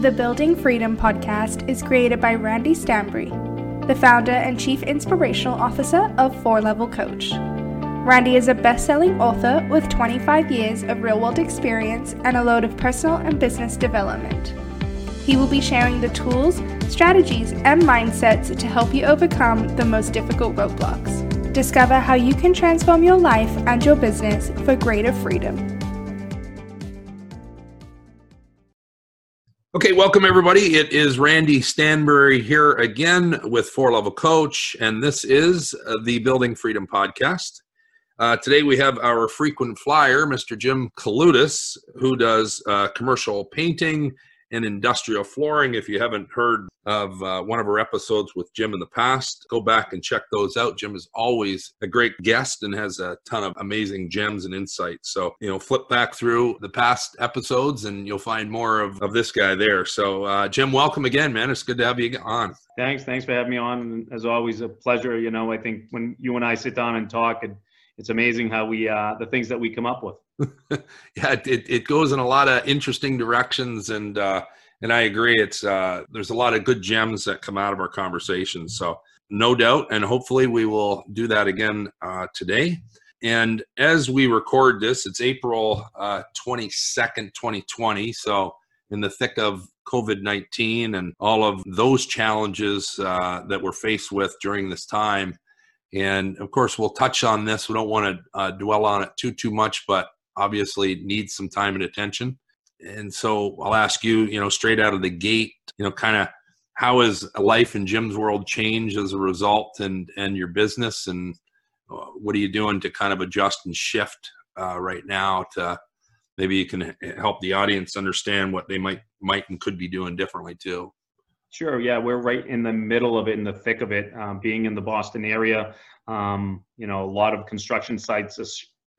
The Building Freedom podcast is created by Randy Stanbury, the founder and chief inspirational officer of Four Level Coach. Randy is a best selling author with 25 years of real world experience and a load of personal and business development. He will be sharing the tools, strategies, and mindsets to help you overcome the most difficult roadblocks. Discover how you can transform your life and your business for greater freedom. Okay, welcome everybody. It is Randy Stanbury here again with Four Level Coach, and this is uh, the Building Freedom Podcast. Uh, today we have our frequent flyer, Mr. Jim Kaludis, who does uh, commercial painting and industrial flooring. If you haven't heard of uh, one of our episodes with Jim in the past, go back and check those out. Jim is always a great guest and has a ton of amazing gems and insights. So, you know, flip back through the past episodes and you'll find more of, of this guy there. So, uh, Jim, welcome again, man. It's good to have you on. Thanks. Thanks for having me on. As always, a pleasure. You know, I think when you and I sit down and talk, it, it's amazing how we, uh, the things that we come up with. yeah, it, it goes in a lot of interesting directions, and uh, and I agree. It's uh, there's a lot of good gems that come out of our conversations. So no doubt, and hopefully we will do that again uh, today. And as we record this, it's April uh, twenty second, twenty twenty. So in the thick of COVID nineteen and all of those challenges uh, that we're faced with during this time. And of course, we'll touch on this. We don't want to uh, dwell on it too too much, but obviously needs some time and attention. And so I'll ask you, you know, straight out of the gate, you know, kind of how has life in Jim's world changed as a result and and your business? And uh, what are you doing to kind of adjust and shift uh, right now to maybe you can help the audience understand what they might might and could be doing differently too? Sure yeah we're right in the middle of it in the thick of it um, being in the boston area. Um, you know a lot of construction sites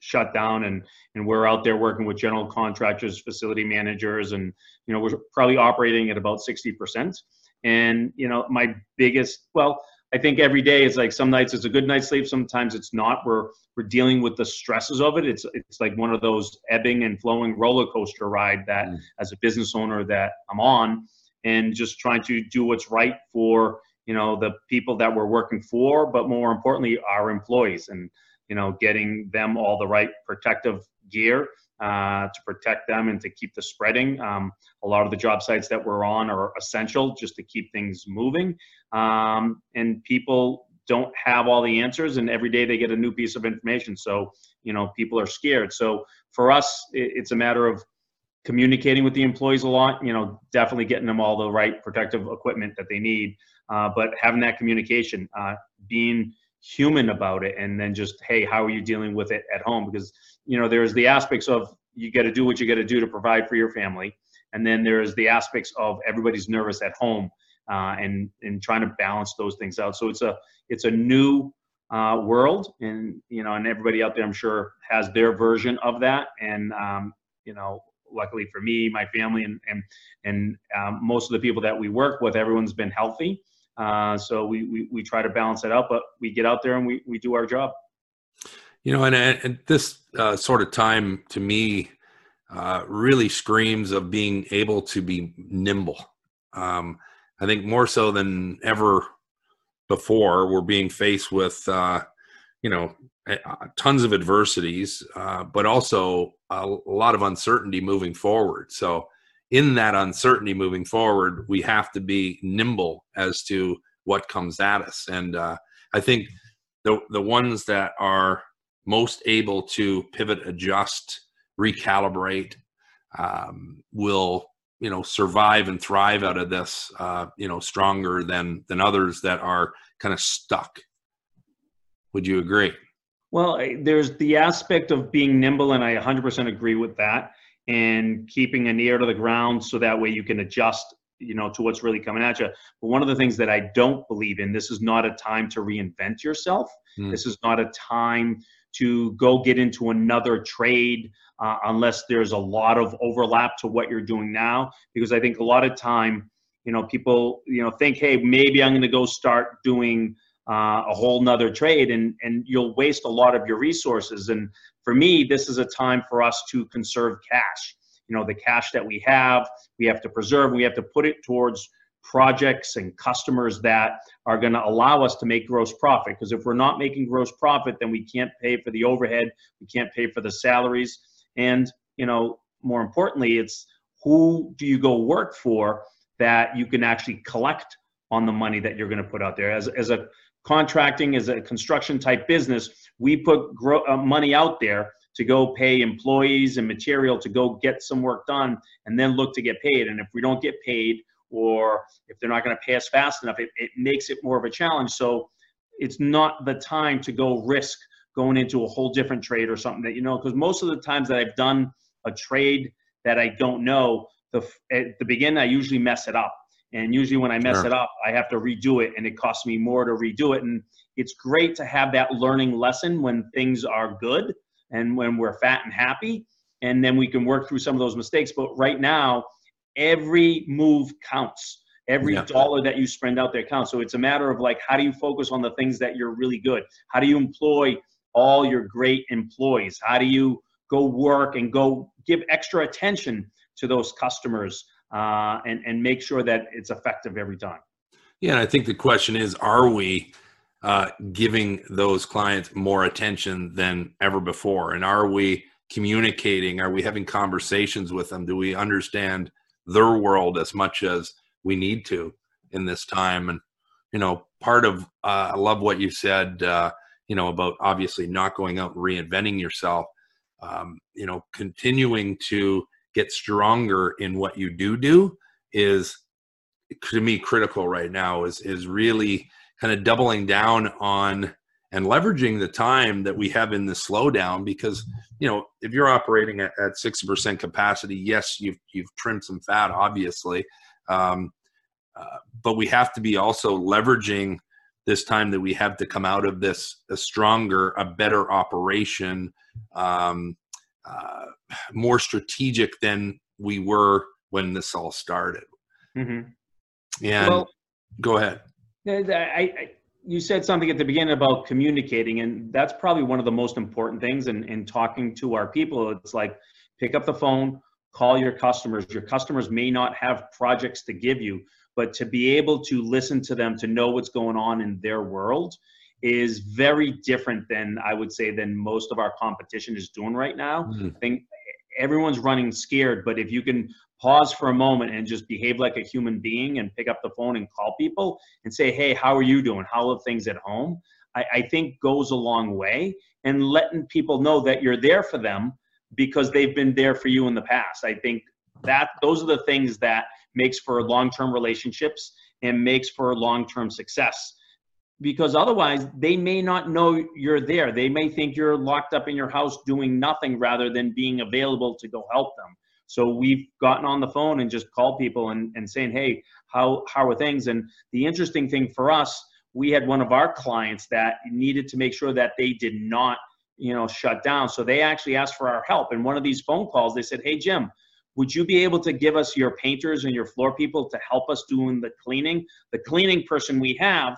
shut down and and we're out there working with general contractors facility managers and you know we're probably operating at about 60% and you know my biggest well i think every day is like some nights it's a good night's sleep sometimes it's not. We're we're dealing with the stresses of it. It's it's like one of those ebbing and flowing roller coaster ride that mm. as a business owner that i'm on and just trying to do what's right for you know the people that we're working for but more importantly our employees. And you know, getting them all the right protective gear uh, to protect them and to keep the spreading. Um, a lot of the job sites that we're on are essential just to keep things moving. Um, and people don't have all the answers, and every day they get a new piece of information. So, you know, people are scared. So for us, it's a matter of communicating with the employees a lot, you know, definitely getting them all the right protective equipment that they need, uh, but having that communication, uh, being human about it and then just hey how are you dealing with it at home? Because you know there's the aspects of you got to do what you got to do to provide for your family. And then there's the aspects of everybody's nervous at home uh, and and trying to balance those things out. So it's a it's a new uh, world and you know and everybody out there i'm sure has their version of that. And um, you know luckily for me my family and and and um, most of the people that we work with everyone's been healthy uh, so we, we, we try to balance it out, but we get out there and we, we do our job. You know, and, this uh, sort of time to me uh, really screams of being able to be nimble. Um, I think more so than ever before, we're being faced with, uh, you know, tons of adversities, uh, but also a lot of uncertainty moving forward. So in that uncertainty moving forward, we have to be nimble as to what comes at us. And uh, I think the the ones that are most able to pivot, adjust, recalibrate um, will you know survive and thrive out of this uh, you know stronger than than others that are kind of stuck. Would you agree? Well, there's the aspect of being nimble, and I 100% agree with that and keeping an ear to the ground so that way you can adjust you know to what's really coming at you. But one of the things that i don't believe in this is not a time to reinvent yourself. Mm. this is not a time to go get into another trade uh, unless there's a lot of overlap to what you're doing now. Because i think a lot of time you know people you know think hey maybe i'm going to go start doing uh, a whole nother trade and and you'll waste a lot of your resources. And for me this is a time for us to conserve cash. You know the cash that we have we have to preserve we have to put it towards projects and customers that are going to allow us to make gross profit. Because if we're not making gross profit then we can't pay for the overhead we can't pay for the salaries. And you know more importantly it's who do you go work for that you can actually collect on the money that you're going to put out there? As, as a contracting is a construction type business we put uh, money out there to go pay employees and material to go get some work done and then look to get paid and if we don't get paid or if they're not going to pay us fast enough, it, it makes it more of a challenge. So it's not the time to go risk going into a whole different trade or something that you know, because most of the times that I've done a trade that I don't know, the at the beginning I usually mess it up. And usually when I mess sure. it up, I have to redo it and it costs me more to redo it. And it's great to have that learning lesson when things are good and when we're fat and happy. And then we can work through some of those mistakes. But right now, every move counts. Every yeah. dollar that you spend out there counts. So it's a matter of like, how do you focus on the things that you're really good? How do you employ all your great employees? How do you go work and go give extra attention to those customers uh, and, and make sure that it's effective every time? Yeah, and I think the question is, are we uh, giving those clients more attention than ever before? And are we communicating? Are we having conversations with them? Do we understand their world as much as we need to in this time. And, you know, part of, uh, I love what you said, uh, you know, about obviously not going out reinventing yourself, um, you know, continuing to get stronger in what you do do is to me critical right now is is really kind of doubling down on and leveraging the time that we have in the slowdown because you know if you're operating at, at 60% capacity yes you've you've trimmed some fat obviously um, uh, but we have to be also leveraging this time that we have to come out of this a stronger a better operation um, uh, more strategic than we were when this all started mm-hmm. and well, go ahead I, I you said something at the beginning about communicating, and that's probably one of the most important things in, in talking to our people. It's like pick up the phone, call your customers. Your customers may not have projects to give you, but to be able to listen to them, to know what's going on in their world is very different than I would say than most of our competition is doing right now. Mm-hmm. I think everyone's running scared, but if you can pause for a moment and just behave like a human being and pick up the phone and call people and say, hey, how are you doing? How are things at home? I, I think goes a long way and letting people know that you're there for them because they've been there for you in the past. I think that those are the things that makes for long-term relationships and makes for long-term success because otherwise they may not know you're there they may think you're locked up in your house doing nothing rather than being available to go help them so we've gotten on the phone and just called people and, and saying, hey, how, how are things? And the interesting thing for us, we had one of our clients that needed to make sure that they did not, you know, shut down. So they actually asked for our help. And one of these phone calls, they said, hey, Jim, would you be able to give us your painters and your floor people to help us doing the cleaning? The cleaning person we have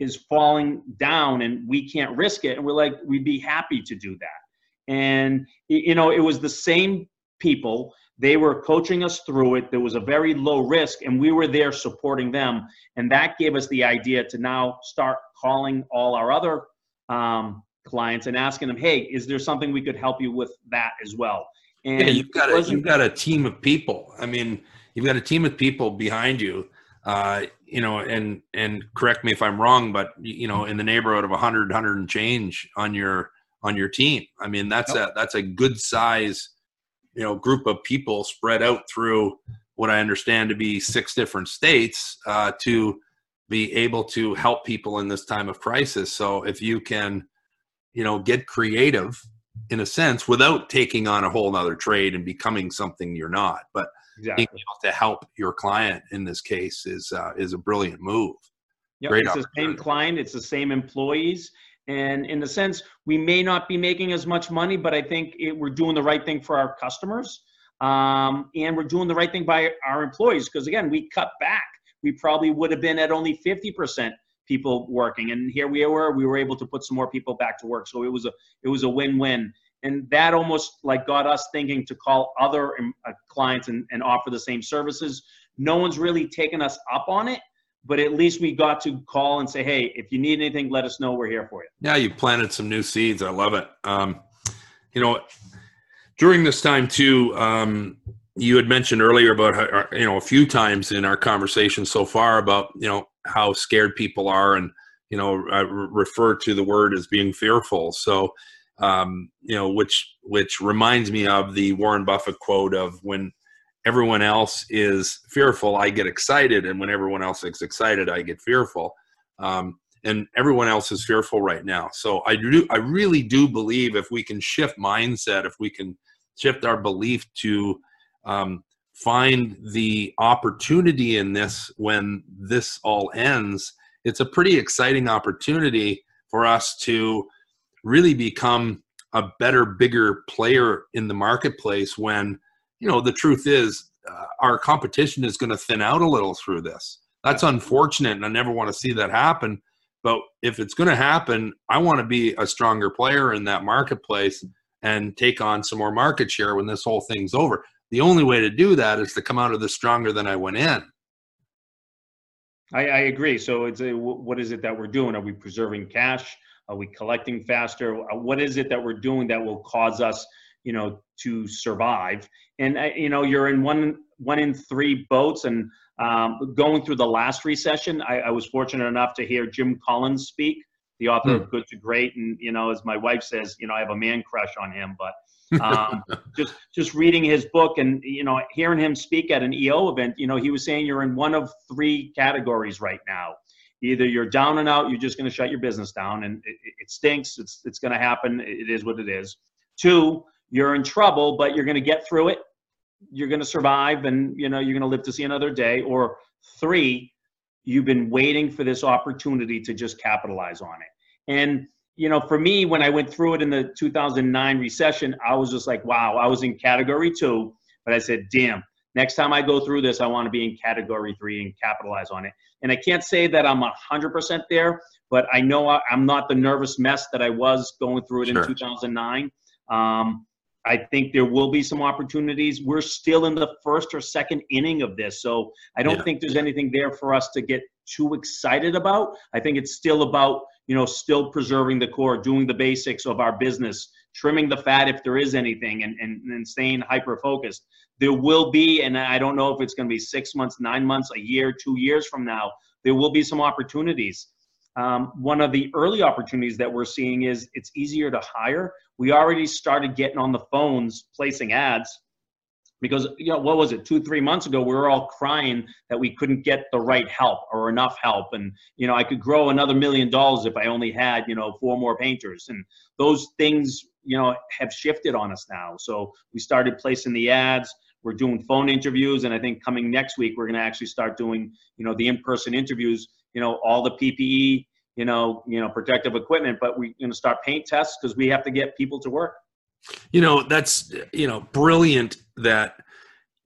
is falling down and we can't risk it. And we're like, we'd be happy to do that. And, you know, it was the same people they were coaching us through it. There was a very low risk, and we were there supporting them. And that gave us the idea to now start calling all our other um, clients and asking them, "Hey, is there something we could help you with that as well?" And yeah, you've got a you've got a team of people. I mean, you've got a team of people behind you. Uh, you know, and and correct me if I'm wrong, but you know, in the neighborhood of 100, 100 and change on your on your team. I mean, that's a that's a good size you know group of people spread out through what I understand to be six different states uh, to be able to help people in this time of crisis. So if you can, you know, get creative in a sense without taking on a whole other trade and becoming something you're not, but exactly. being able to help your client in this case is uh, is a brilliant move. Yep, Great it's the same client, it's the same employees, and in the sense, we may not be making as much money, but I think it, we're doing the right thing for our customers. Um, and we're doing the right thing by our employees because, again, we cut back. We probably would have been at only 50% people working. And here we were, we were able to put some more people back to work. So it was a, it was a win-win. and that almost like got us thinking to call other um, uh, clients and, and offer the same services no one's really taken us up on it but at least we got to call and say hey if you need anything let us know we're here for you yeah you planted some new seeds i love it um, you know during this time too um, you had mentioned earlier about uh, you know a few times in our conversation so far about you know how scared people are and you know I refer to the word as being fearful so um, you know, which which reminds me of the Warren Buffett quote of when everyone else is fearful, I get excited, and when everyone else is excited, I get fearful. Um, and everyone else is fearful right now. So I do, I really do believe if we can shift mindset, if we can shift our belief to um, find the opportunity in this when this all ends, it's a pretty exciting opportunity for us to really become a better, bigger player in the marketplace when, you know, the truth is uh, our competition is going to thin out a little through this. That's unfortunate, and I never want to see that happen. But if it's going to happen, I want to be a stronger player in that marketplace and take on some more market share when this whole thing's over. The only way to do that is to come out of this stronger than I went in. I, I agree. So it's a, what is it that we're doing? Are we preserving cash? Are we collecting faster? Uh, what is it that we're doing that will cause us, you know, to survive? And uh, you know, you're in one one in three boats, and um, going through the last recession, I, I, was fortunate enough to hear Jim Collins speak, the author of hmm. Good to Great, and you know, as my wife says, you know, I have a man crush on him, but. Um, just just reading his book and you know hearing him speak at an EO event, you know he was saying you're in one of three categories right now either you're down and out, you're just going to shut your business down, and it, it stinks. It's it's going to happen. It is what it is. Two, you're in trouble, but you're going to get through it. You're going to survive, and you know you're going to live to see another day. Or three, you've been waiting for this opportunity to just capitalize on it. And you know, for me, when I went through it in the 2009 recession, I was just like, wow, I was in category two, but I said, damn, next time I go through this, I want to be in category three and capitalize on it. And I can't say that I'm 100% there, but I know I'm not the nervous mess that I was going through it sure. in 2009. Um, I think there will be some opportunities. We're still in the first or second inning of this. So I don't yeah. think there's anything there for us to get too excited about. I think it's still about, you know, still preserving the core, doing the basics of our business, trimming the fat if there is anything, and, and, and staying hyper focused there will be, and I don't know if it's going to be six months, nine months, a year, two years from now, there will be some opportunities. Um, one of the early opportunities that we're seeing is it's easier to hire. We already started getting on the phones placing ads because you know what was it two three months ago we were all crying that we couldn't get the right help or enough help. And you know i could grow another million dollars if i only had you know four more painters. And those things you know have shifted on us now. So we started placing the ads. We're doing phone interviews, and I think coming next week we're going to actually start doing, you know, the in-person interviews. You know, all the PPE, you know, you know, protective equipment, but we're going to start paint tests because we have to get people to work. You know, that's you know brilliant that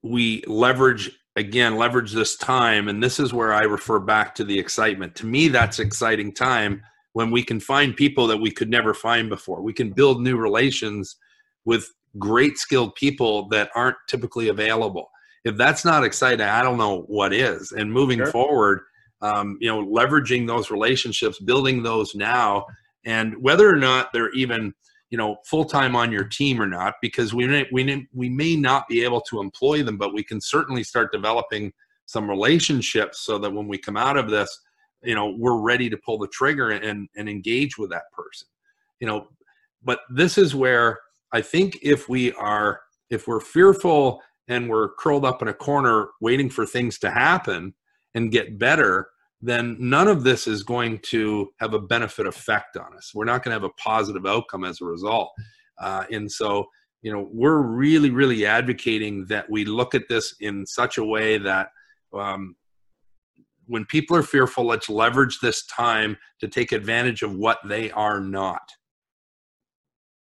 we leverage again leverage this time, and this is where I refer back to the excitement. To me, that's exciting time when we can find people that we could never find before. We can build new relations with great skilled people that aren't typically available. If that's not exciting, I don't know what is. And moving sure. forward, um, you know, leveraging those relationships, building those now, and whether or not they're even you know full time on your team or not, because we may, we may, we may not be able to employ them, but we can certainly start developing some relationships so that when we come out of this, you know, we're ready to pull the trigger and and engage with that person. You know, but this is where I think if we are if we're fearful and we're curled up in a corner waiting for things to happen and get better, then none of this is going to have a benefit effect on us. We're not going to have a positive outcome as a result. Uh, and so, you know, we're really, really advocating that we look at this in such a way that um, when people are fearful, let's leverage this time to take advantage of what they are not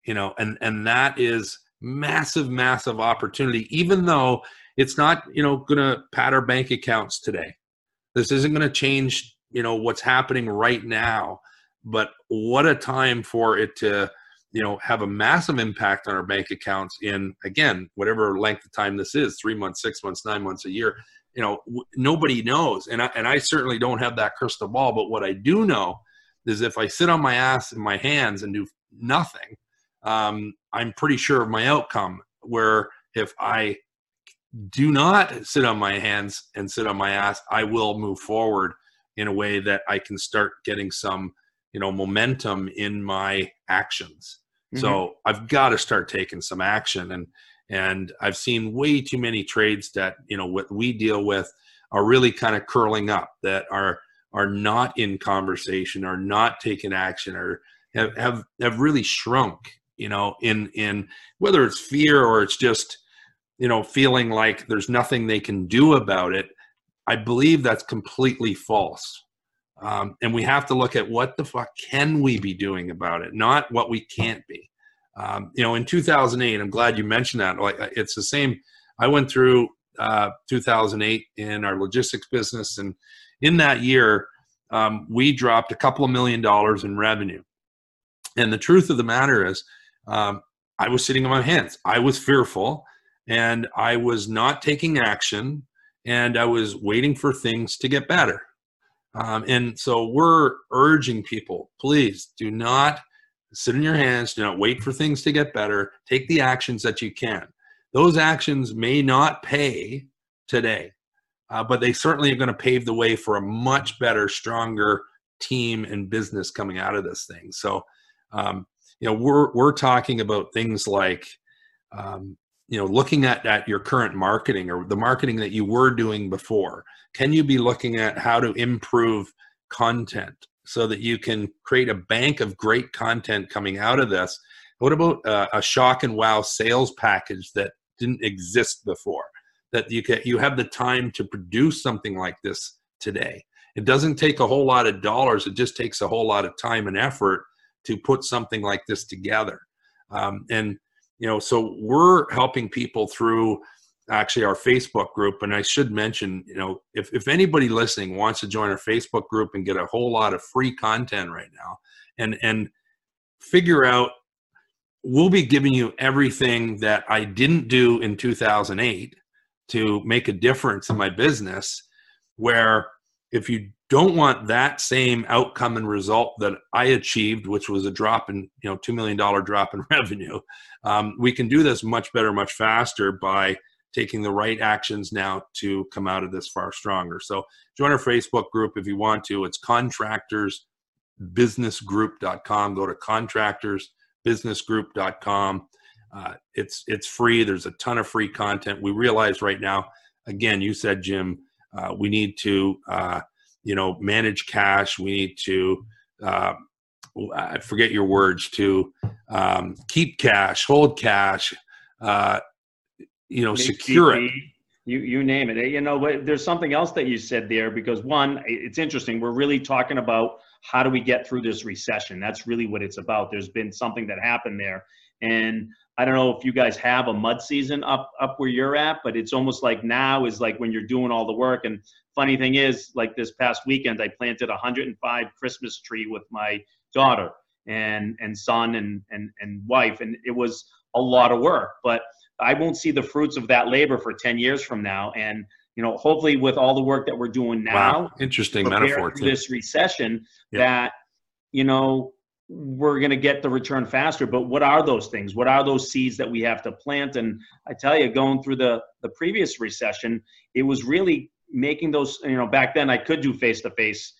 you know and and that is massive massive opportunity even though it's not you know going to pad our bank accounts today this isn't going to change you know what's happening right now but what a time for it to you know have a massive impact on our bank accounts in again whatever length of time this is three months six months nine months a year you know w- nobody knows and I, and I certainly don't have that crystal ball but what i do know is if i sit on my ass in my hands and do nothing um, i'm pretty sure of my outcome where if i do not sit on my hands and sit on my ass i will move forward in a way that i can start getting some you know momentum in my actions mm-hmm. so i've got to start taking some action and and i've seen way too many trades that you know what we deal with are really kind of curling up that are are not in conversation are not taking action or have have, have really shrunk you know in in whether it's fear or it's just you know feeling like there's nothing they can do about it i believe that's completely false um, and we have to look at what the fuck can we be doing about it, not what we can't be. Um, you know, in 2008, I'm glad you mentioned that. Like, uh, it's the same. I went through uh, 2008 in our logistics business, and in that year, um, we dropped a couple of million dollars in revenue. And the truth of the matter is, um, I was sitting on my hands. I was fearful, and I was not taking action, and I was waiting for things to get better. Um, and so we're urging people, please do not sit in your hands, do not wait for things to get better. Take the actions that you can. Those actions may not pay today, uh, but they certainly are going to pave the way for a much better, stronger team and business coming out of this thing. So, um, you know, we're we're talking about things like um, you know looking at, at your current marketing or the marketing that you were doing before can you be looking at how to improve content so that you can create a bank of great content coming out of this? What about uh, a shock and wow sales package that didn't exist before that you can you have the time to produce something like this today? It doesn't take a whole lot of dollars it just takes a whole lot of time and effort to put something like this together. Um, and you know so we're helping people through actually our facebook group. And i should mention you know if, if anybody listening wants to join our facebook group and get a whole lot of free content right now and and figure out we'll be giving you everything that i didn't do in 2008 to make a difference in my business where if you don't want that same outcome and result that I achieved, which was a drop in, you know, $2 million drop in revenue. Um, we can do this much better, much faster by taking the right actions now to come out of this far stronger. So join our Facebook group if you want to. It's contractorsbusinessgroup.com. Go to contractorsbusinessgroup.com. Uh, it's it's free. There's a ton of free content. We realize right now, again, you said Jim, uh, we need to uh, you know manage cash. We need to uh, i forget your words to um, keep cash hold cash uh, you know secure it. you you name it. You know there's something else that you said there because one it's interesting. We're really talking about how do we get through this recession. That's really what it's about. There's been something that happened there. And I don't know if you guys have a mud season up up where you're at, but it's almost like now is like when you're doing all the work. And funny thing is, like this past weekend, I planted 105 Christmas tree with my daughter and and son and and and wife, and it was a lot of work. But I won't see the fruits of that labor for 10 years from now. And you know, hopefully, with all the work that we're doing now, wow. interesting metaphor. This recession, that you know we're going to get the return faster but what are those things what are those seeds that we have to plant and i tell you going through the the previous recession it was really making those you know back then i could do face to face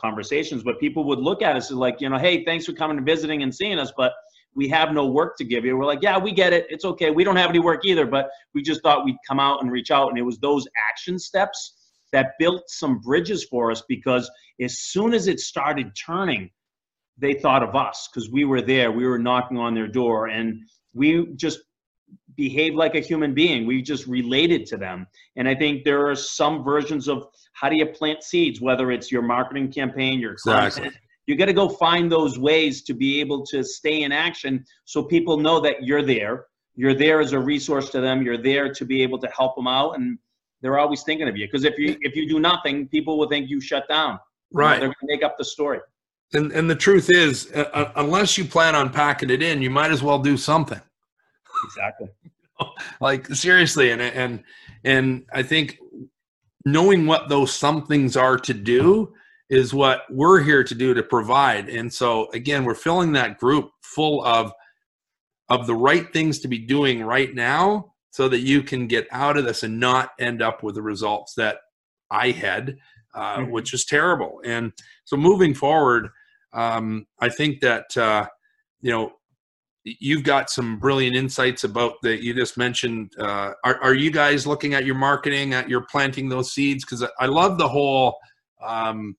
conversations but people would look at us like you know hey thanks for coming and visiting and seeing us but we have no work to give you. We're like yeah we get it. It's okay. We don't have any work either but we just thought we'd come out and reach out and it was those action steps that built some bridges for us because as soon as it started turning they thought of us because we were there. We were knocking on their door, and we just behaved like a human being. We just related to them. And I think there are some versions of how do you plant seeds, whether it's your marketing campaign, your exactly. content. You got to go find those ways to be able to stay in action so people know that you're there. You're there as a resource to them. You're there to be able to help them out, and they're always thinking of you. Because if you if you do nothing, people will think you shut down. Right. They're going to make up the story and and the truth is, uh, uh, unless you plan on packing it in, you might as well do something. Exactly. like seriously, and and and I think knowing what those somethings are to do is what we're here to do to provide. And so again, we're filling that group full of of the right things to be doing right now so that you can get out of this and not end up with the results that I had, uh, mm-hmm. which is terrible. And so moving forward, um, I think that uh, you know you've got some brilliant insights about that you just mentioned. Uh, are, are you guys looking at your marketing, at your planting those seeds? Because I love the whole, um,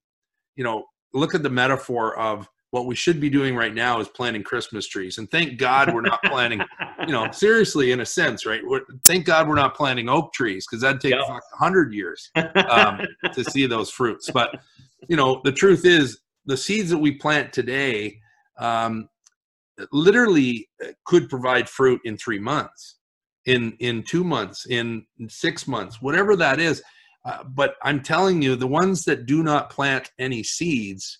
you know, look at the metaphor of what we should be doing right now is planting Christmas trees. And thank God we're not planting, you know, seriously, in a sense, right? We're, thank God we're not planting oak trees because that'd take a 100 years um, to see those fruits. But, you know, the truth is the seeds that we plant today um, literally uh, could provide fruit in three months, in, in two months, in six months, whatever that is. Uh, but I'm telling you, the ones that do not plant any seeds,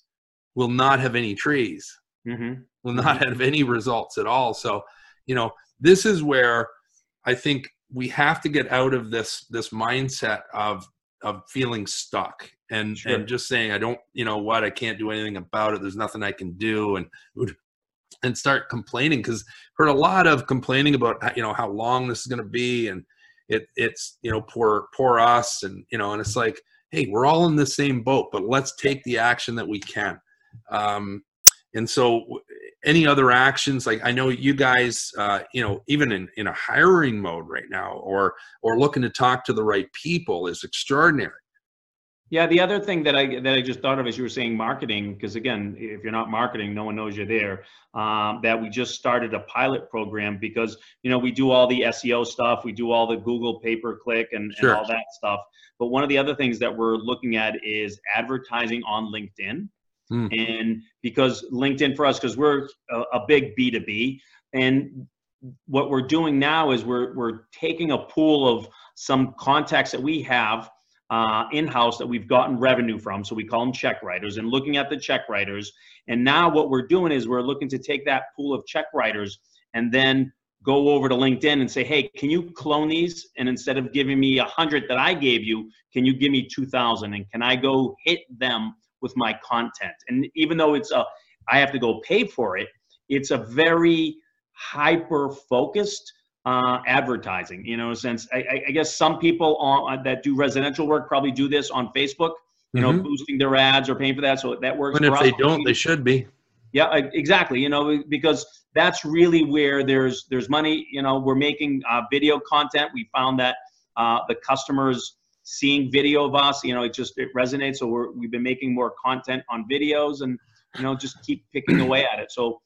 will not have any trees mm-hmm. will not mm-hmm. have any results at all so you know this is where i think we have to get out of this this mindset of of feeling stuck and sure. and just saying i don't you know what i can't do anything about it there's nothing i can do and and start complaining because heard a lot of complaining about you know how long this is going to be and it it's you know poor poor us and you know and it's like hey we're all in the same boat but let's take the action that we can. Um, and so any other actions? Like i know you guys uh, you know even in, in a hiring mode right now or or looking to talk to the right people is extraordinary yeah the other thing that i that i just thought of as you were saying marketing because again if you're not marketing no one knows you're there um, that we just started a pilot program because you know we do all the seo stuff we do all the google pay per click and, sure. and all that stuff but one of the other things that we're looking at is advertising on linkedin Mm. And because LinkedIn for us, because we're a, a big B2B, and what we're doing now is we're, we're taking a pool of some contacts that we have uh, in-house that we've gotten revenue from. So we call them check writers and looking at the check writers. And now what we're doing is we're looking to take that pool of check writers and then go over to linkedin and say hey can you clone these? And instead of giving me a hundred that i gave you can you give me 2000 and can i go hit them with my content. And even though it's a, I have to go pay for it, it's a very hyper focused uh, advertising. You know, since I, I guess some people on, uh, that do residential work probably do this on Facebook. You know, mm-hmm. boosting their ads or paying for that, so that works. And if they don't, they should be. Yeah, exactly. You know, because that's really where there's there's money. You know, we're making uh, video content. We found that uh, the customers seeing video of us. You know, it just it resonates. So we're we've been making more content on videos, and you know, just keep picking away at it. So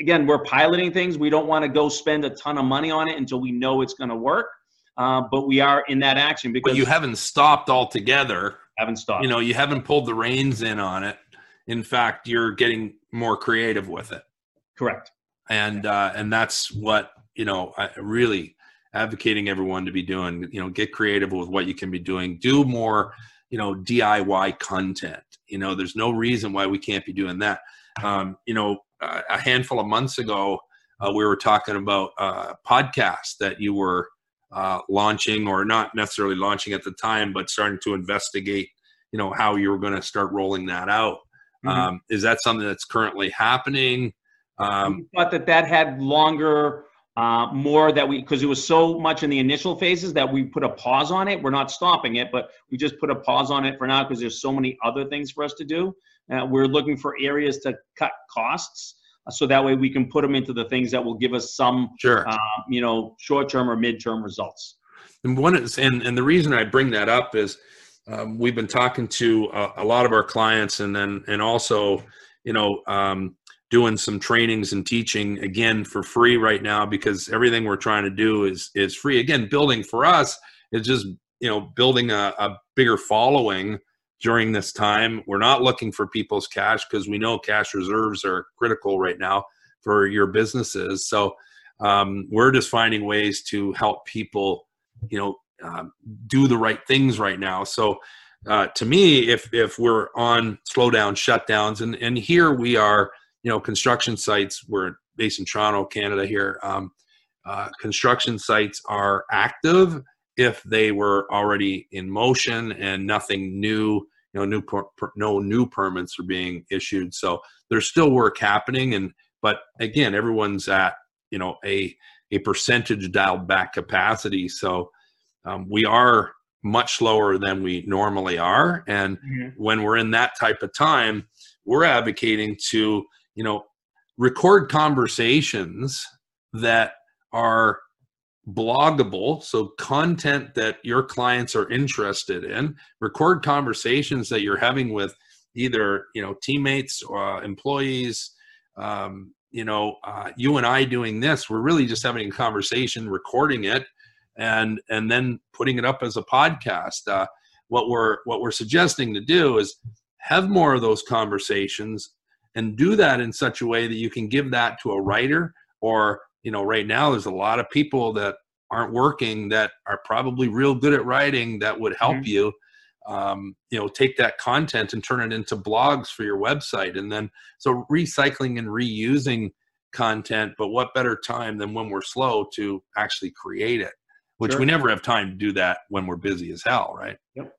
again, we're piloting things. We don't want to go spend a ton of money on it until we know it's going to work. Uh, but we are in that action because but you haven't stopped altogether. Haven't stopped. You know, you haven't pulled the reins in on it. In fact, you're getting more creative with it. Correct. And uh, and that's what you know. I really advocating everyone to be doing you know get creative with what you can be doing do more you know diy content you know there's no reason why we can't be doing that um, you know a handful of months ago uh, we were talking about a podcast that you were uh, launching or not necessarily launching at the time but starting to investigate you know how you were going to start rolling that out mm-hmm. um, is that something that's currently happening um, thought that that had longer uh, more that we because it was so much in the initial phases that we put a pause on it. We're not stopping it, but we just put a pause on it for now because there's so many other things for us to do. Uh, we're looking for areas to cut costs uh, so that way we can put them into the things that will give us some, sure. Uh, you know, short-term or mid-term results. And one is, and and the reason I bring that up is um, we've been talking to a, a, lot of our clients, and then and also, you know. Um, doing some trainings and teaching again for free right now because everything we're trying to do is is free again building for us is just you know building a, a bigger following during this time we're not looking for people's cash because we know cash reserves are critical right now for your businesses so um, we're just finding ways to help people you know um, do the right things right now so uh, to me, if if we're on slowdown shutdowns, and and here we are, you know, construction sites. We're based in Toronto, Canada. Here, um, uh, construction sites are active if they were already in motion and nothing new, you know, new per, no new permits are being issued. So there's still work happening, and but again, everyone's at you know a a percentage dialed back capacity. So um, we are much lower than we normally are, and mm-hmm. when we're in that type of time, we're advocating to you know record conversations that are bloggable so content that your clients are interested in. Record conversations that you're having with either you know teammates or uh, employees um, you know uh, you and i doing this. We're really just having a conversation recording it and and then putting it up as a podcast. Uh, what we're what we're suggesting to do is have more of those conversations and do that in such a way that you can give that to a writer or you know right now there's a lot of people that aren't working that are probably real good at writing that would help mm-hmm. you um, you know take that content and turn it into blogs for your website and then so recycling and reusing content but what better time than when we're slow to actually create it which sure. we never have time to do that when we're busy as hell right yep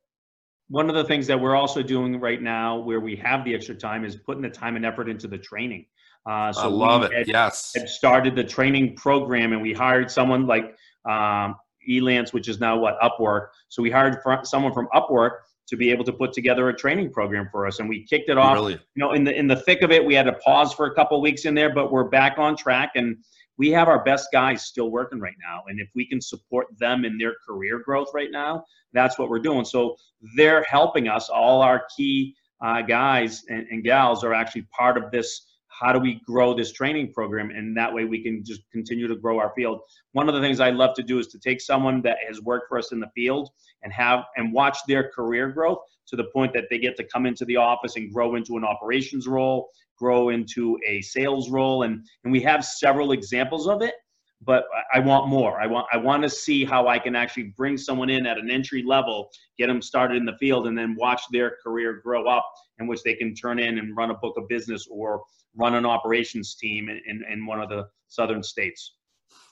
one of the things that we're also doing right now where we have the extra time is putting the time and effort into the training uh, so I love it. Had, yes. Had started the training program and we hired someone like um, Elance, which is now what Upwork. So we hired someone from Upwork to be able to put together a training program for us, and we kicked it off. Brilliant. You know, in the in the thick of it, we had to pause for a couple weeks in there, but we're back on track, and we have our best guys still working right now. And if we can support them in their career growth right now, that's what we're doing. So they're helping us. All our key uh, guys and, and gals are actually part of this how do we grow this training program? And that way we can just continue to grow our field. One of the things i love to do is to take someone that has worked for us in the field and have and watch their career growth to the point that they get to come into the office and grow into an operations role grow into a sales role. And and we have several examples of it but I want more. I want I want to see how I can actually bring someone in at an entry level, get them started in the field, and then watch their career grow up, in which they can turn in and run a book of business or run an operations team in, in, in one of the southern states.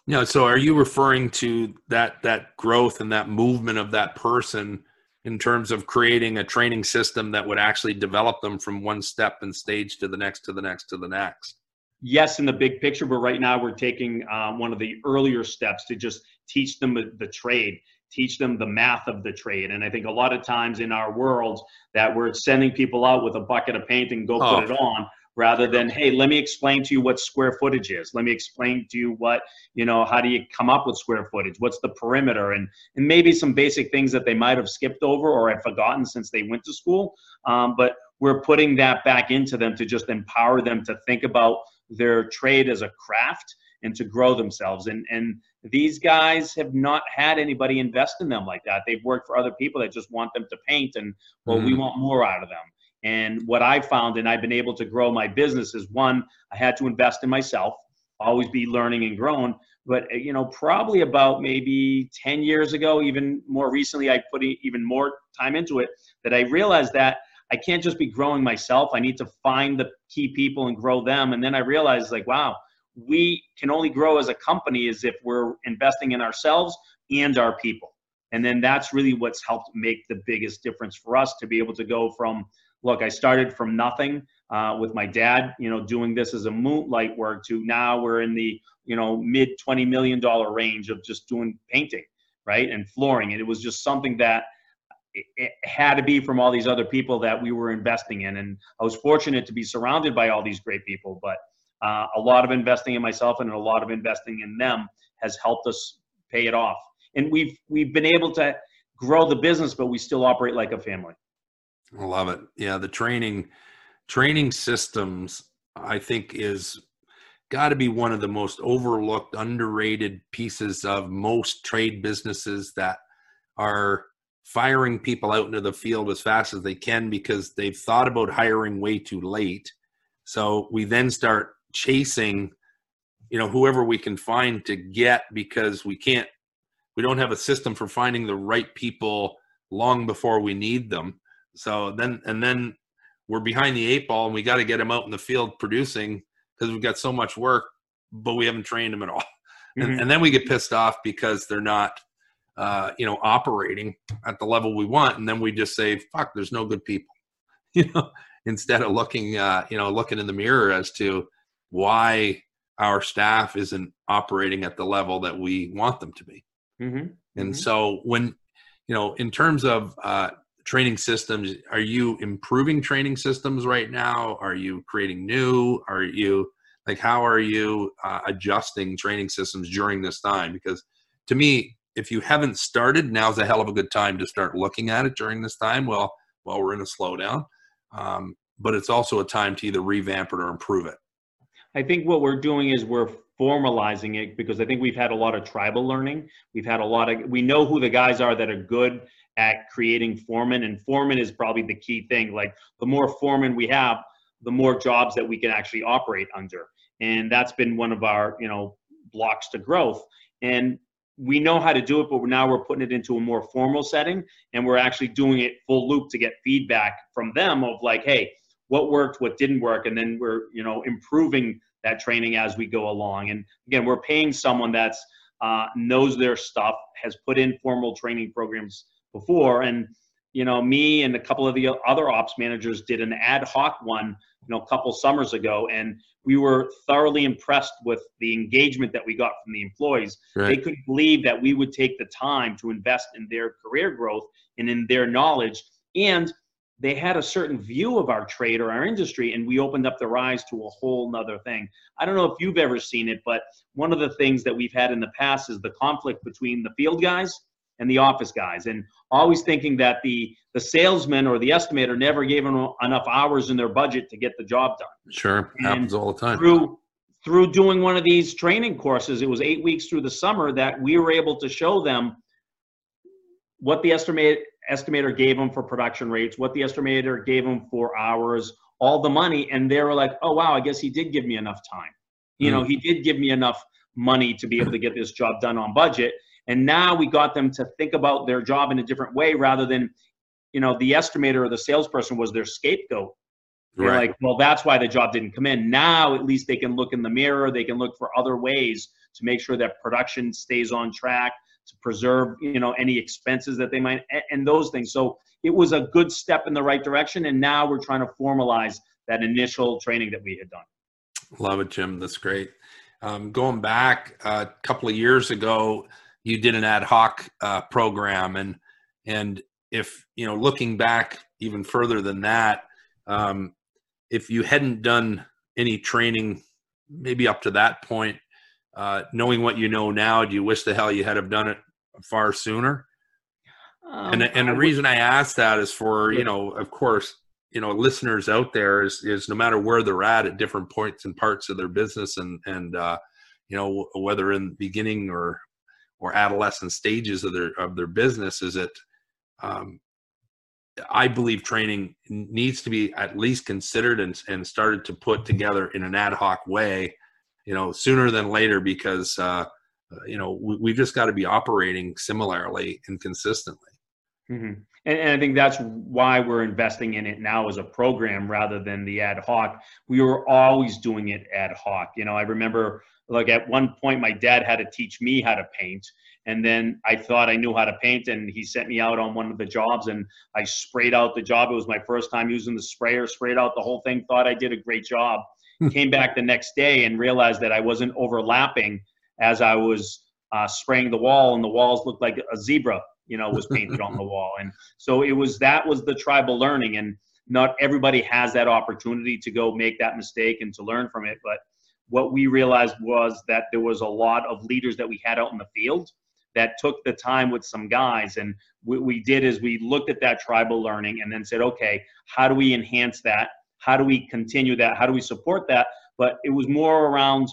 Yeah. So are you referring to that that growth and that movement of that person in terms of creating a training system that would actually develop them from one step and stage to the next to the next to the next? Yes, in the big picture, but right now we're taking um, one of the earlier steps to just teach them the, the trade teach them the math of the trade. And I think a lot of times in our world that we're sending people out with a bucket of paint and go oh. put it on rather than hey let me explain to you what square footage is. Let me explain to you what you know how do you come up with square footage? What's the perimeter? And and maybe some basic things that they might have skipped over or had forgotten since they went to school. Um, but we're putting that back into them to just empower them to think about their trade as a craft and to grow themselves. And and these guys have not had anybody invest in them like that. They've worked for other people that just want them to paint and well mm-hmm. we want more out of them and what I found, and I've been able to grow my business, is one, I had to invest in myself, always be learning and growing. But uh, you know, probably about maybe 10 years ago, even more recently, I put even more time into it. That I realized that I can't just be growing myself. I need to find the key people and grow them. And then I realized, like, wow, we can only grow as a company as if we're investing in ourselves and our people. And then that's really what's helped make the biggest difference for us to be able to go from look, I started from nothing uh, with my dad, you know, doing this as a moonlight work to now we're in the, you know, mid $20 million range of just doing painting, right? And flooring. And it was just something that it, had to be from all these other people that we were investing in. And I was fortunate to be surrounded by all these great people, but uh, a lot of investing in myself and a lot of investing in them has helped us pay it off. And we've, we've been able to grow the business, but we still operate like a family. I love it. Yeah, the training training systems I think is got to be one of the most overlooked, underrated pieces of most trade businesses that are firing people out into the field as fast as they can because they've thought about hiring way too late. So we then start chasing, you know, whoever we can find to get because we can't, we don't have a system for finding the right people long before we need them. So then, and then we're behind the eight ball and we got to get them out in the field producing because we've got so much work, but we haven't trained them at all. Mm-hmm. And, and, then we get pissed off because they're not, uh, you know, operating at the level we want. And then we just say, fuck, there's no good people, you know, instead of looking, uh, you know, looking in the mirror as to why our staff isn't operating at the level that we want them to be. Mm-hmm. And mm-hmm. so when, you know, in terms of uh, training systems, are you improving training systems right now? Are you creating new? Are you like, how are you uh, adjusting training systems during this time? Because to me, if you haven't started, now's a hell of a good time to start looking at it during this time. Well, while we're in a slowdown, um, but it's also a time to either revamp it or improve it. I think what we're doing is we're formalizing it because I think we've had a lot of tribal learning. We've had a lot of, we know who the guys are that are good at creating foremen, and foreman is probably the key thing. Like the more foremen we have, the more jobs that we can actually operate under. And that's been one of our, you know, blocks to growth. And we know how to do it, but now we're putting it into a more formal setting and we're actually doing it full loop to get feedback from them of like, hey, what worked, what didn't work, and then we're, you know, improving that training as we go along. And again, we're paying someone that's uh, knows their stuff, has put in formal training programs before, and you know, me and a couple of the other ops managers did an ad hoc one, you know, a couple summers ago, and we were thoroughly impressed with the engagement that we got from the employees. Right. They couldn't believe that we would take the time to invest in their career growth and in their knowledge, and they had a certain view of our trade or our industry and we opened up their eyes to a whole nother thing i don't know if you've ever seen it but one of the things that we've had in the past is the conflict between the field guys and the office guys and always thinking that the the salesman or the estimator never gave them enough hours in their budget to get the job done sure and happens all the time through through doing one of these training courses it was eight weeks through the summer that we were able to show them what the estimate estimator gave them for production rates, what the estimator gave them for hours, all the money, and they were like, "Oh wow, I guess he did give me enough time. You know, hmm. he did give me enough money to be able to get this job done on budget." And now we got them to think about their job in a different way rather than, you know, the estimator or the salesperson was their scapegoat. They're right. like, well, that's why the job didn't come in. Now at least they can look in the mirror. They can look for other ways to make sure that production stays on track to preserve you know any expenses that they might and those things so it was a good step in the right direction and now we're trying to formalize that initial training that we had done love it jim that's great um, going back a couple of years ago you did an ad hoc uh, program and and if you know looking back even further than that um, if you hadn't done any training maybe up to that point uh, knowing what you know now, do you wish the hell you had have done it far sooner? Um, and and the reason I ask that is for you know, of course, you know, listeners out there is is no matter where they're at at different points and parts of their business, and and uh, you know whether in beginning or or adolescent stages of their of their business, is it um, I believe training needs to be at least considered and, and started to put together in an ad hoc way you know, sooner than later because, uh, you know, we, have just got to be operating similarly and consistently. Mm-hmm. And, and, I think that's why we're investing in it now as a program rather than the ad hoc. We were always doing it ad hoc. You know, I remember like at one point my dad had to teach me how to paint and then i thought i knew how to paint and he sent me out on one of the jobs and i sprayed out the job it was my first time using the sprayer sprayed out the whole thing thought i did a great job came back the next day and realized that I wasn't overlapping as I was uh, spraying the wall, and the walls looked like a zebra, you know, was painted on the wall. And so it was that was the tribal learning, and not everybody has that opportunity to go make that mistake and to learn from it. But what we realized was that there was a lot of leaders that we had out in the field that took the time with some guys. And what we did is we looked at that tribal learning and then said okay how do we enhance that? How do we continue that? How do we support that? But it was more around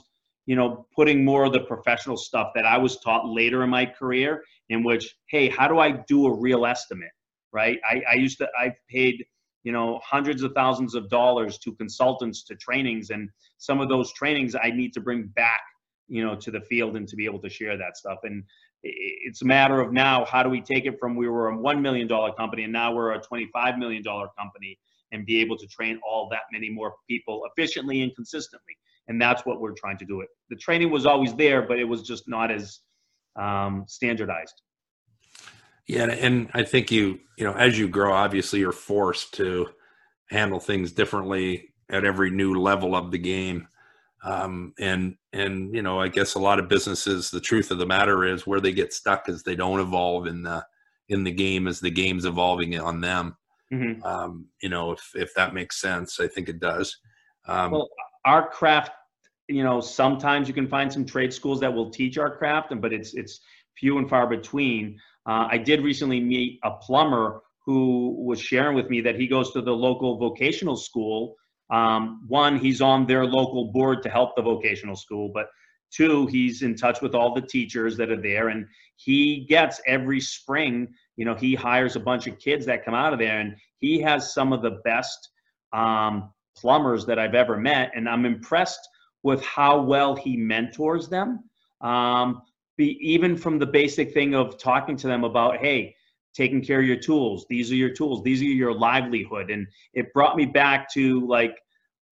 you know putting more of the professional stuff that i was taught later in my career in which hey how do i do a real estimate right? I, I used to I've paid you know hundreds of thousands of dollars to consultants to trainings and some of those trainings i need to bring back you know to the field and to be able to share that stuff and it's a matter of now how do we take it from we were a $1 million company and now we're a $25 million company and be able to train all that many more people efficiently and consistently. And that's what we're trying to do. It. The training was always there, but it was just not as um, standardized. Yeah, and I think you, you know, as you grow, obviously you're forced to handle things differently at every new level of the game. Um, and and you know, I guess a lot of businesses, the truth of the matter is, where they get stuck is they don't evolve in the in the game as the game's evolving on them. Mm-hmm. Um, you know, if if that makes sense, I think it does. Um, well, our craft, you know, sometimes you can find some trade schools that will teach our craft, but it's it's few and far between. Uh, I did recently meet a plumber who was sharing with me that he goes to the local vocational school. Um, one, he's on their local board to help the vocational school, but two, he's in touch with all the teachers that are there, and he gets every spring you know, he hires a bunch of kids that come out of there, and he has some of the best um, plumbers that I've ever met, and I'm impressed with how well he mentors them. Um, be, even from the basic thing of talking to them about, hey, taking care of your tools. These are your tools. These are your livelihood. And it brought me back to like,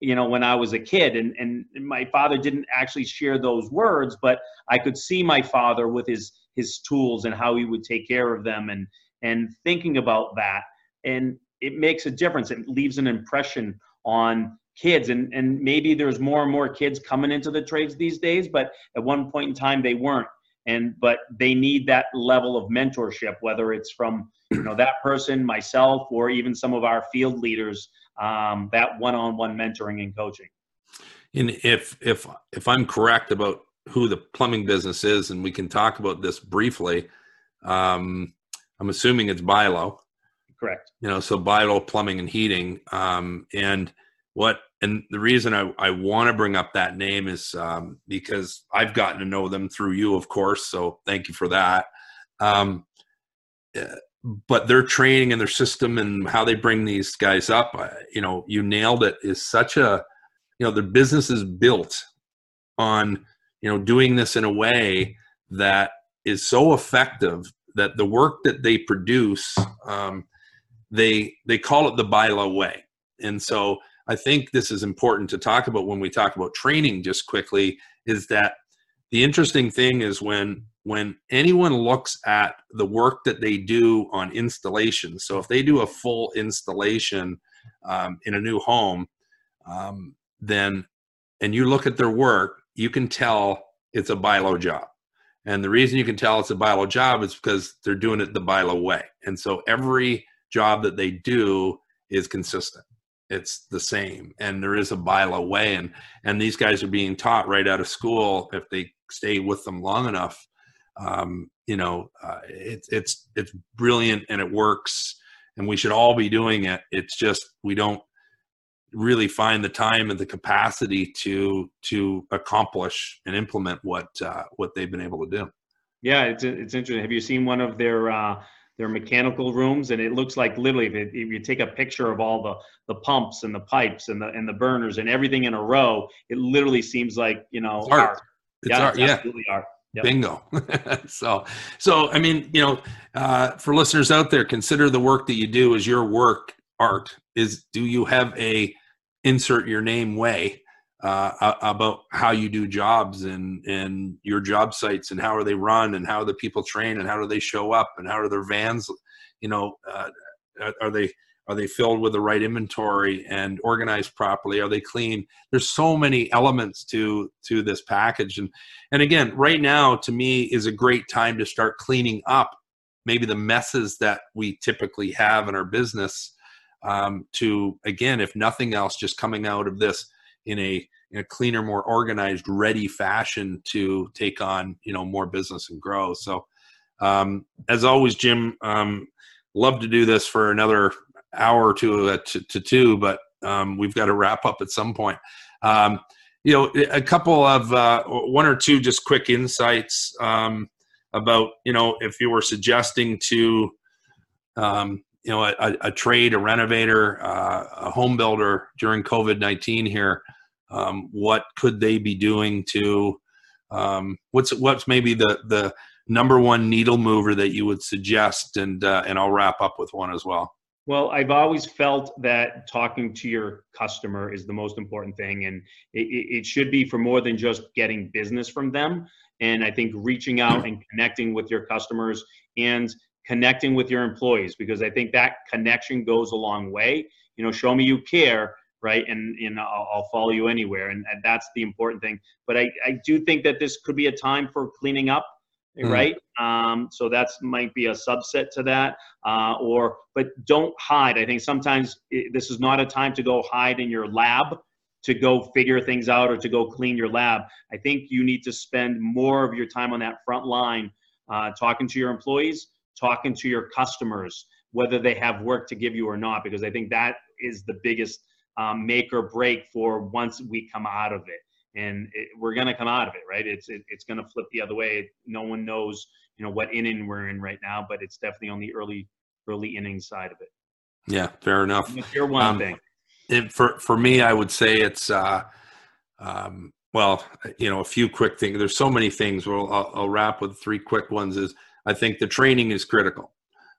you know, when I was a kid and, and my father didn't actually share those words, but I could see my father with his his tools and how he would take care of them and and thinking about that and it makes a difference it leaves an impression on kids and and maybe there's more and more kids coming into the trades these days but at one point in time they weren't and but they need that level of mentorship whether it's from you know that person myself or even some of our field leaders um, that one-on-one mentoring and coaching and if if if i'm correct about who the plumbing business is, and we can talk about this briefly. Um, I'm assuming it's Bilo. Correct. You know, so Bilo Plumbing and Heating. Um, and what, and the reason I, I want to bring up that name is um, because I've gotten to know them through you, of course. So thank you for that. Um, uh, but their training and their system and how they bring these guys up, you know, you nailed it. Is such a, you know, their business is built on you know doing this in a way that is so effective that the work that they produce um, they they call it the Bilo way and so i think this is important to talk about when we talk about training just quickly is that the interesting thing is when when anyone looks at the work that they do on installation so if they do a full installation um, in a new home um, then and you look at their work you can tell it's a Bilo job. And the reason you can tell it's a Bilo job is because they're doing it the Bilo way. And so every job that they do is consistent. It's the same. And there is a Bilo way. And and these guys are being taught right out of school if they stay with them long enough. Um, you know, uh, it's it's it's brilliant and it works and we should all be doing it. It's just we don't really find the time and the capacity to to accomplish and implement what uh, what they've been able to do. Yeah, it's it's interesting. Have you seen one of their uh, their mechanical rooms? And it looks like literally, if, it, if, you take a picture of all the the pumps and the pipes and the and the burners and everything in a row, it literally seems like you know it's art. art. It's yeah, art. It's absolutely yeah. art. Yep. Bingo. so, so I mean, you know, uh, for listeners out there, consider the work that you do as your work art. Is do you have a insert your name way uh, about how you do jobs and and your job sites and how are they run and how are the people trained and how do they show up and how are their vans you know uh, are they are they filled with the right inventory and organized properly? Are they clean? There's so many elements to to this package. And and again right now to me is a great time to start cleaning up maybe the messes that we typically have in our business um, to again, if nothing else, just coming out of this in a in a cleaner, more organized, ready fashion to take on you know more business and grow. So, um, as always, Jim, um, love to do this for another hour or two uh, to, to two, but um, we've got to wrap up at some point. Um, you know, a couple of uh, one or two just quick insights um, about you know if you were suggesting to um, you know a, a trade, a renovator, uh, a home builder during COVID nineteen here, um, what could they be doing to um, what's what's maybe the the number one needle mover that you would suggest? And uh, and I'll wrap up with one as well. Well, I've always felt that talking to your customer is the most important thing, and it, it, should be for more than just getting business from them. And I think reaching out and connecting with your customers and connecting with your employees, because I think that connection goes a long way. You know, show me you care, right? And and I'll, I'll follow you anywhere, and, and that's the important thing. But I I do think that this could be a time for cleaning up mm. right? Um, so that's might be a subset to that. Uh, or, but don't hide. I think sometimes it, this is not a time to go hide in your lab to go figure things out or to go clean your lab. I think you need to spend more of your time on that front line, uh, talking to your employees, talking to your customers, whether they have work to give you or not, because I think that is the biggest um, make or break for once we come out of it and it, we're going to come out of it, right? It's it, it's going to flip the other way. No one knows, you know, what inning we're in right now, but it's definitely on the early early inning side of it. Yeah, fair enough. Your one um, thing. It, for for me, I would say it's uh, um, well, you know, a few quick things. There's so many things. Well, I'll, I'll wrap with three quick ones. Is I think the training is critical.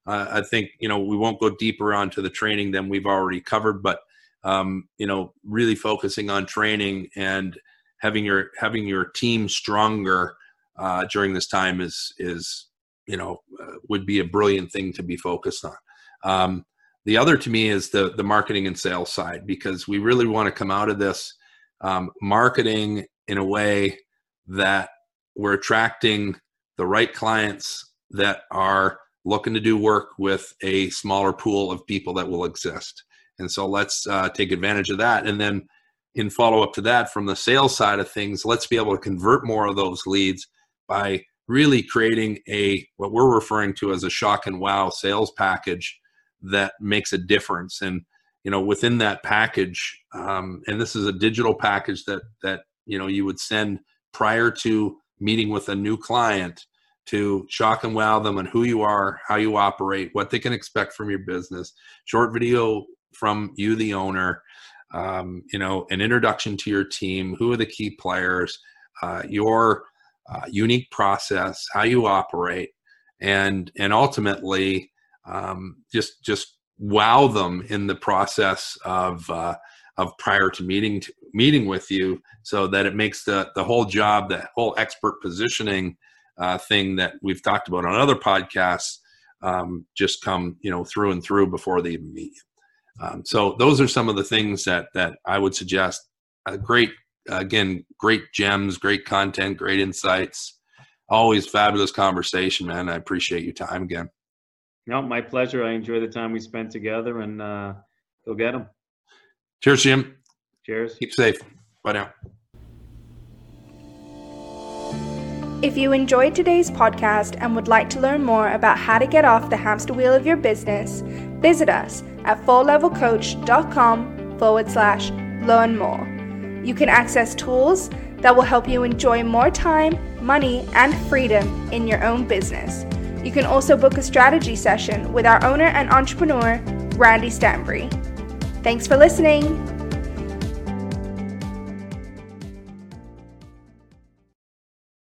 Uh, I think you know we won't go deeper onto the training than we've already covered, but um, you know, really focusing on training and having your having your team stronger uh, during this time is is you know uh, would be a brilliant thing to be focused on. Um, the other to me is the the marketing and sales side because we really want to come out of this um, marketing in a way that we're attracting the right clients that are looking to do work with a smaller pool of people that will exist. And so let's uh, take advantage of that. And then in follow up to that from the sales side of things let's be able to convert more of those leads by really creating a what we're referring to as a shock and wow sales package that makes a difference and you know within that package um, and this is a digital package that that you know you would send prior to meeting with a new client to shock and wow them on who you are how you operate what they can expect from your business. Short video from you the owner um, you know, an introduction to your team, who are the key players, uh, your uh, unique process, how you operate, and and ultimately um, just just wow them in the process of uh, of prior to meeting to, meeting with you, so that it makes the the whole job, the whole expert positioning uh, thing that we've talked about on other podcasts, um, just come you know through and through before they even meet you. Um, so those are some of the things that that I would suggest. Uh, great, again, great gems, great content, great insights. Always fabulous conversation, man. I appreciate your time again. No, my pleasure. I enjoy the time we spent together, and uh, go get them. Cheers, Jim. Cheers. Keep safe. Bye now. If you enjoyed today's podcast and would like to learn more about how to get off the hamster wheel of your business, visit us at fourlevelcoach.com forward slash learn more. You can access tools that will help you enjoy more time, money, and freedom in your own business. You can also book a strategy session with our owner and entrepreneur, Randy Stanbury. Thanks for listening.